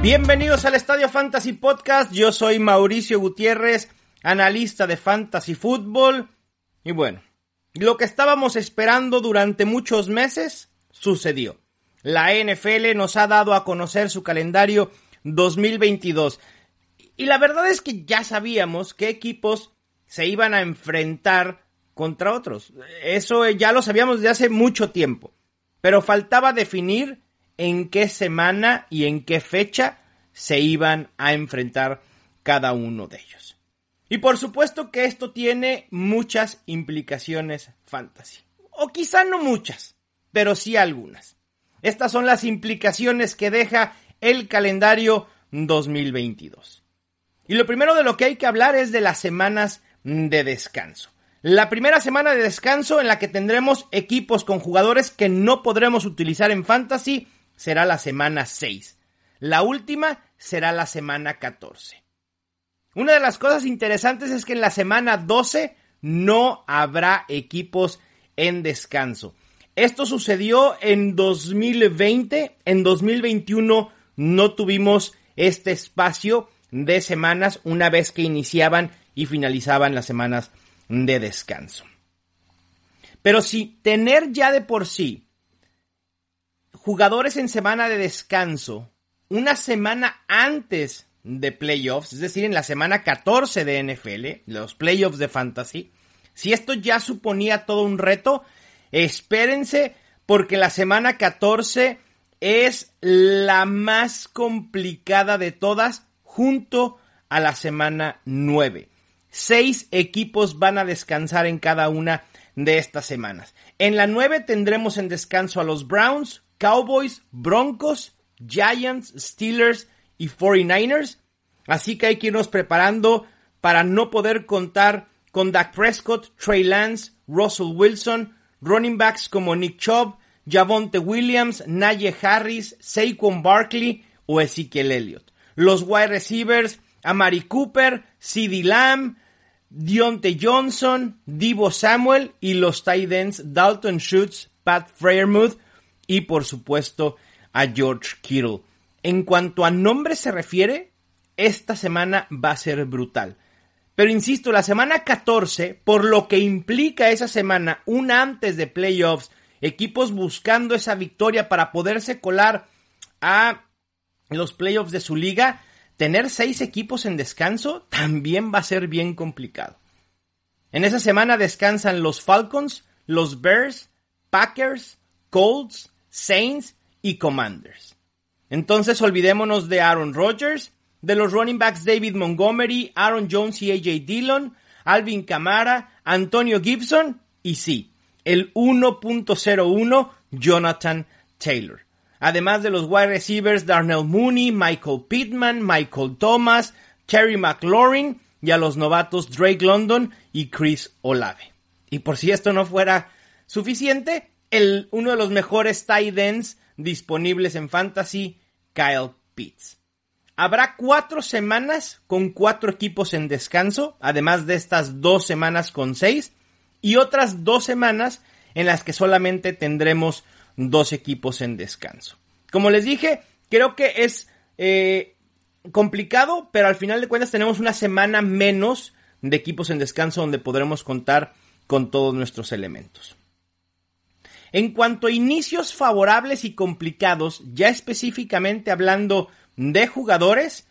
Bienvenidos al Estadio Fantasy Podcast. Yo soy Mauricio Gutiérrez, analista de Fantasy Football. Y bueno, lo que estábamos esperando durante muchos meses sucedió. La NFL nos ha dado a conocer su calendario 2022. Y la verdad es que ya sabíamos qué equipos se iban a enfrentar contra otros. Eso ya lo sabíamos desde hace mucho tiempo. Pero faltaba definir en qué semana y en qué fecha se iban a enfrentar cada uno de ellos. Y por supuesto que esto tiene muchas implicaciones fantasy. O quizá no muchas, pero sí algunas. Estas son las implicaciones que deja el calendario 2022. Y lo primero de lo que hay que hablar es de las semanas de descanso. La primera semana de descanso en la que tendremos equipos con jugadores que no podremos utilizar en fantasy será la semana 6. La última será la semana 14. Una de las cosas interesantes es que en la semana 12 no habrá equipos en descanso. Esto sucedió en 2020, en 2021 no tuvimos este espacio de semanas una vez que iniciaban y finalizaban las semanas de descanso. Pero si tener ya de por sí jugadores en semana de descanso una semana antes de playoffs, es decir, en la semana 14 de NFL, los playoffs de fantasy, si esto ya suponía todo un reto, espérense porque la semana 14 es la más complicada de todas junto a la semana 9. Seis equipos van a descansar en cada una de estas semanas. En la 9 tendremos en descanso a los Browns, Cowboys, Broncos, Giants, Steelers y 49ers. Así que hay que irnos preparando para no poder contar con Dak Prescott, Trey Lance, Russell Wilson, running backs como Nick Chubb, Javonte Williams, Naye Harris, Saquon Barkley o Ezekiel Elliott. Los wide receivers, Amari Cooper, CeeDee Lamb, Dionte Johnson, Divo Samuel y los tight ends Dalton Schutz, Pat Freiermuth y por supuesto a George Kittle. En cuanto a nombre se refiere, esta semana va a ser brutal. Pero insisto, la semana 14, por lo que implica esa semana, una antes de playoffs, equipos buscando esa victoria para poderse colar a los playoffs de su liga, tener seis equipos en descanso también va a ser bien complicado. En esa semana descansan los Falcons, los Bears, Packers, Colts, Saints y Commanders. Entonces olvidémonos de Aaron Rodgers, de los running backs David Montgomery, Aaron Jones y AJ Dillon, Alvin Kamara, Antonio Gibson y sí, el 1.01 Jonathan Taylor. Además de los wide receivers Darnell Mooney, Michael Pittman, Michael Thomas, Terry McLaurin y a los novatos Drake London y Chris Olave. Y por si esto no fuera suficiente, uno de los mejores tight ends disponibles en fantasy, Kyle Pitts. Habrá cuatro semanas con cuatro equipos en descanso, además de estas dos semanas con seis, y otras dos semanas en las que solamente tendremos dos equipos en descanso. Como les dije, creo que es eh, complicado, pero al final de cuentas tenemos una semana menos de equipos en descanso donde podremos contar con todos nuestros elementos. En cuanto a inicios favorables y complicados, ya específicamente hablando de jugadores,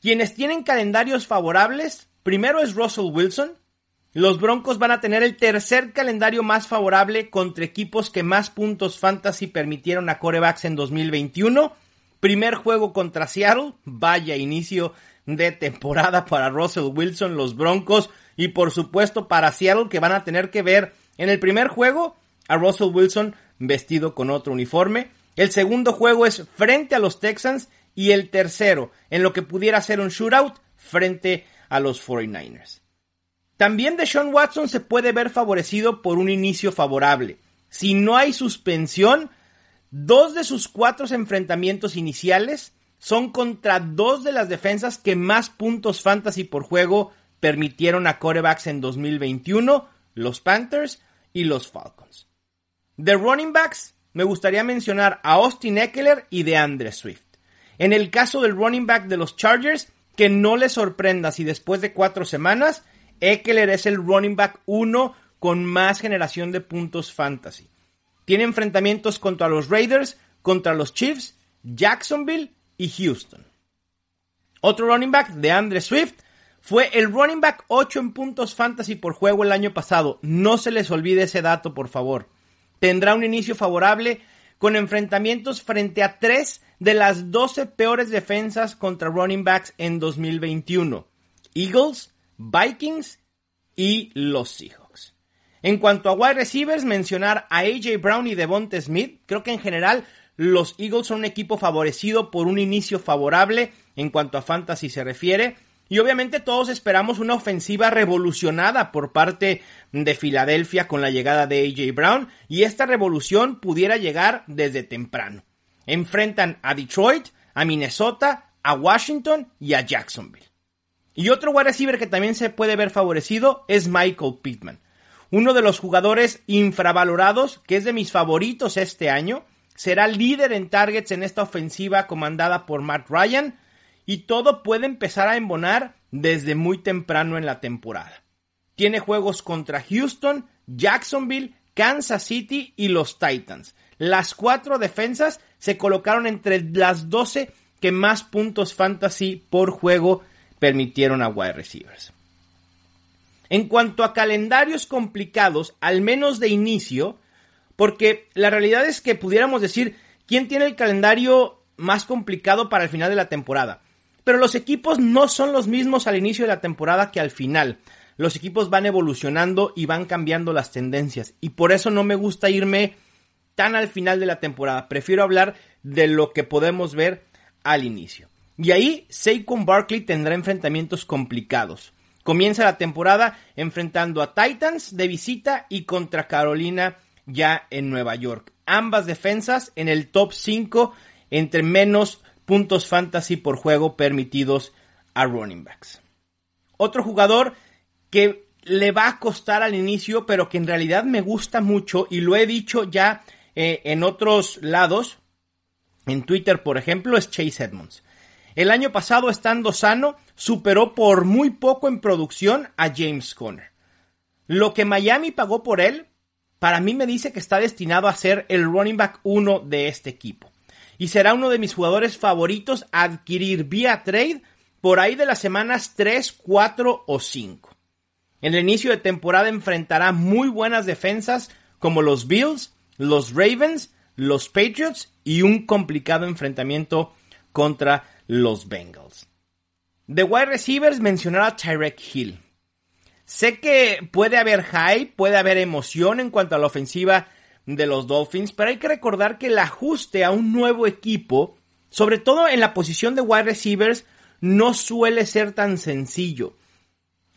quienes tienen calendarios favorables, primero es Russell Wilson. Los Broncos van a tener el tercer calendario más favorable contra equipos que más puntos fantasy permitieron a corebacks en 2021. Primer juego contra Seattle, vaya inicio de temporada para Russell Wilson, los Broncos y por supuesto para Seattle que van a tener que ver en el primer juego a Russell Wilson vestido con otro uniforme. El segundo juego es frente a los Texans y el tercero en lo que pudiera ser un shootout frente a los 49ers. También Deshaun Watson se puede ver favorecido por un inicio favorable. Si no hay suspensión, dos de sus cuatro enfrentamientos iniciales son contra dos de las defensas que más puntos fantasy por juego permitieron a corebacks en 2021, los Panthers y los Falcons. De running backs, me gustaría mencionar a Austin Eckler y de Andre Swift. En el caso del running back de los Chargers, que no le sorprenda si después de cuatro semanas, Eckler es el running back 1 con más generación de puntos fantasy. Tiene enfrentamientos contra los Raiders, contra los Chiefs, Jacksonville y Houston. Otro running back de Andre Swift fue el running back 8 en puntos fantasy por juego el año pasado. No se les olvide ese dato, por favor. Tendrá un inicio favorable con enfrentamientos frente a 3 de las 12 peores defensas contra running backs en 2021. Eagles, Vikings y los Seahawks. En cuanto a wide receivers, mencionar a AJ Brown y Devonte Smith. Creo que en general los Eagles son un equipo favorecido por un inicio favorable en cuanto a fantasy se refiere. Y obviamente todos esperamos una ofensiva revolucionada por parte de Filadelfia con la llegada de AJ Brown y esta revolución pudiera llegar desde temprano. Enfrentan a Detroit, a Minnesota, a Washington y a Jacksonville. Y otro wide receiver que también se puede ver favorecido es Michael Pittman, uno de los jugadores infravalorados que es de mis favoritos este año. Será líder en targets en esta ofensiva comandada por Matt Ryan y todo puede empezar a embonar desde muy temprano en la temporada. Tiene juegos contra Houston, Jacksonville, Kansas City y los Titans. Las cuatro defensas se colocaron entre las 12 que más puntos fantasy por juego permitieron a wide receivers. En cuanto a calendarios complicados, al menos de inicio, porque la realidad es que pudiéramos decir quién tiene el calendario más complicado para el final de la temporada. Pero los equipos no son los mismos al inicio de la temporada que al final. Los equipos van evolucionando y van cambiando las tendencias. Y por eso no me gusta irme tan al final de la temporada. Prefiero hablar de lo que podemos ver al inicio. Y ahí Saquon Barkley tendrá enfrentamientos complicados. Comienza la temporada enfrentando a Titans de visita y contra Carolina ya en Nueva York. Ambas defensas en el top 5 entre menos puntos fantasy por juego permitidos a running backs. Otro jugador que le va a costar al inicio, pero que en realidad me gusta mucho y lo he dicho ya eh, en otros lados, en Twitter por ejemplo, es Chase Edmonds. El año pasado, estando sano, superó por muy poco en producción a James Conner. Lo que Miami pagó por él, para mí me dice que está destinado a ser el running back 1 de este equipo y será uno de mis jugadores favoritos a adquirir vía trade por ahí de las semanas 3, 4 o 5. En el inicio de temporada enfrentará muy buenas defensas como los Bills, los Ravens, los Patriots y un complicado enfrentamiento contra los Bengals. De wide receivers mencionar a Tyrek Hill. Sé que puede haber hype, puede haber emoción en cuanto a la ofensiva de los Dolphins, pero hay que recordar que el ajuste a un nuevo equipo, sobre todo en la posición de wide receivers, no suele ser tan sencillo.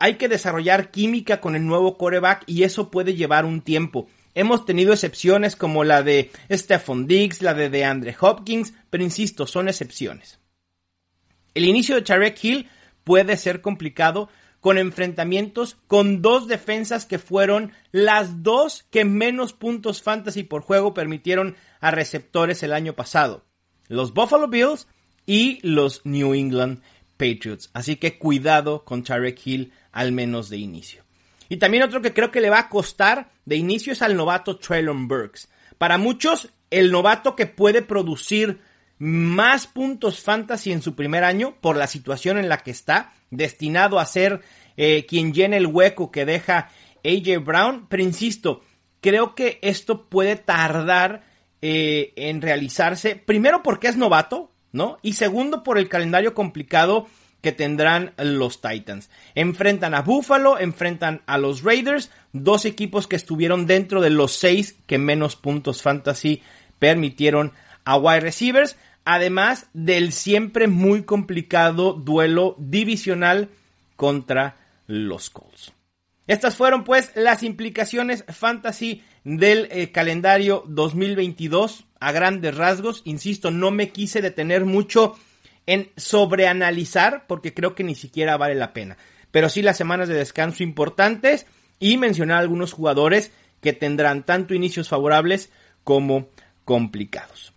Hay que desarrollar química con el nuevo coreback y eso puede llevar un tiempo. Hemos tenido excepciones como la de Stephon Diggs, la de DeAndre Hopkins, pero insisto, son excepciones. El inicio de Tarek Hill puede ser complicado con enfrentamientos con dos defensas que fueron las dos que menos puntos fantasy por juego permitieron a receptores el año pasado. Los Buffalo Bills y los New England Patriots. Así que cuidado con Tarek Hill al menos de inicio. Y también otro que creo que le va a costar de inicio es al novato Traylon Burks. Para muchos, el novato que puede producir más puntos fantasy en su primer año por la situación en la que está, destinado a ser eh, quien llene el hueco que deja AJ Brown, pero insisto, creo que esto puede tardar eh, en realizarse, primero porque es novato, ¿no? Y segundo por el calendario complicado que tendrán los Titans. Enfrentan a Buffalo, enfrentan a los Raiders, dos equipos que estuvieron dentro de los seis que menos puntos fantasy permitieron a wide receivers además del siempre muy complicado duelo divisional contra los Colts. Estas fueron pues las implicaciones fantasy del eh, calendario 2022 a grandes rasgos. Insisto, no me quise detener mucho en sobreanalizar porque creo que ni siquiera vale la pena. Pero sí las semanas de descanso importantes y mencionar algunos jugadores que tendrán tanto inicios favorables como complicados.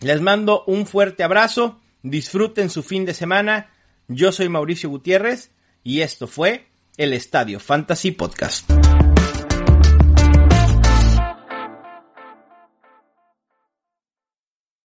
Les mando un fuerte abrazo. disfruten su fin de semana. Yo soy Mauricio Gutiérrez y esto fue el Estadio Fantasy Podcast.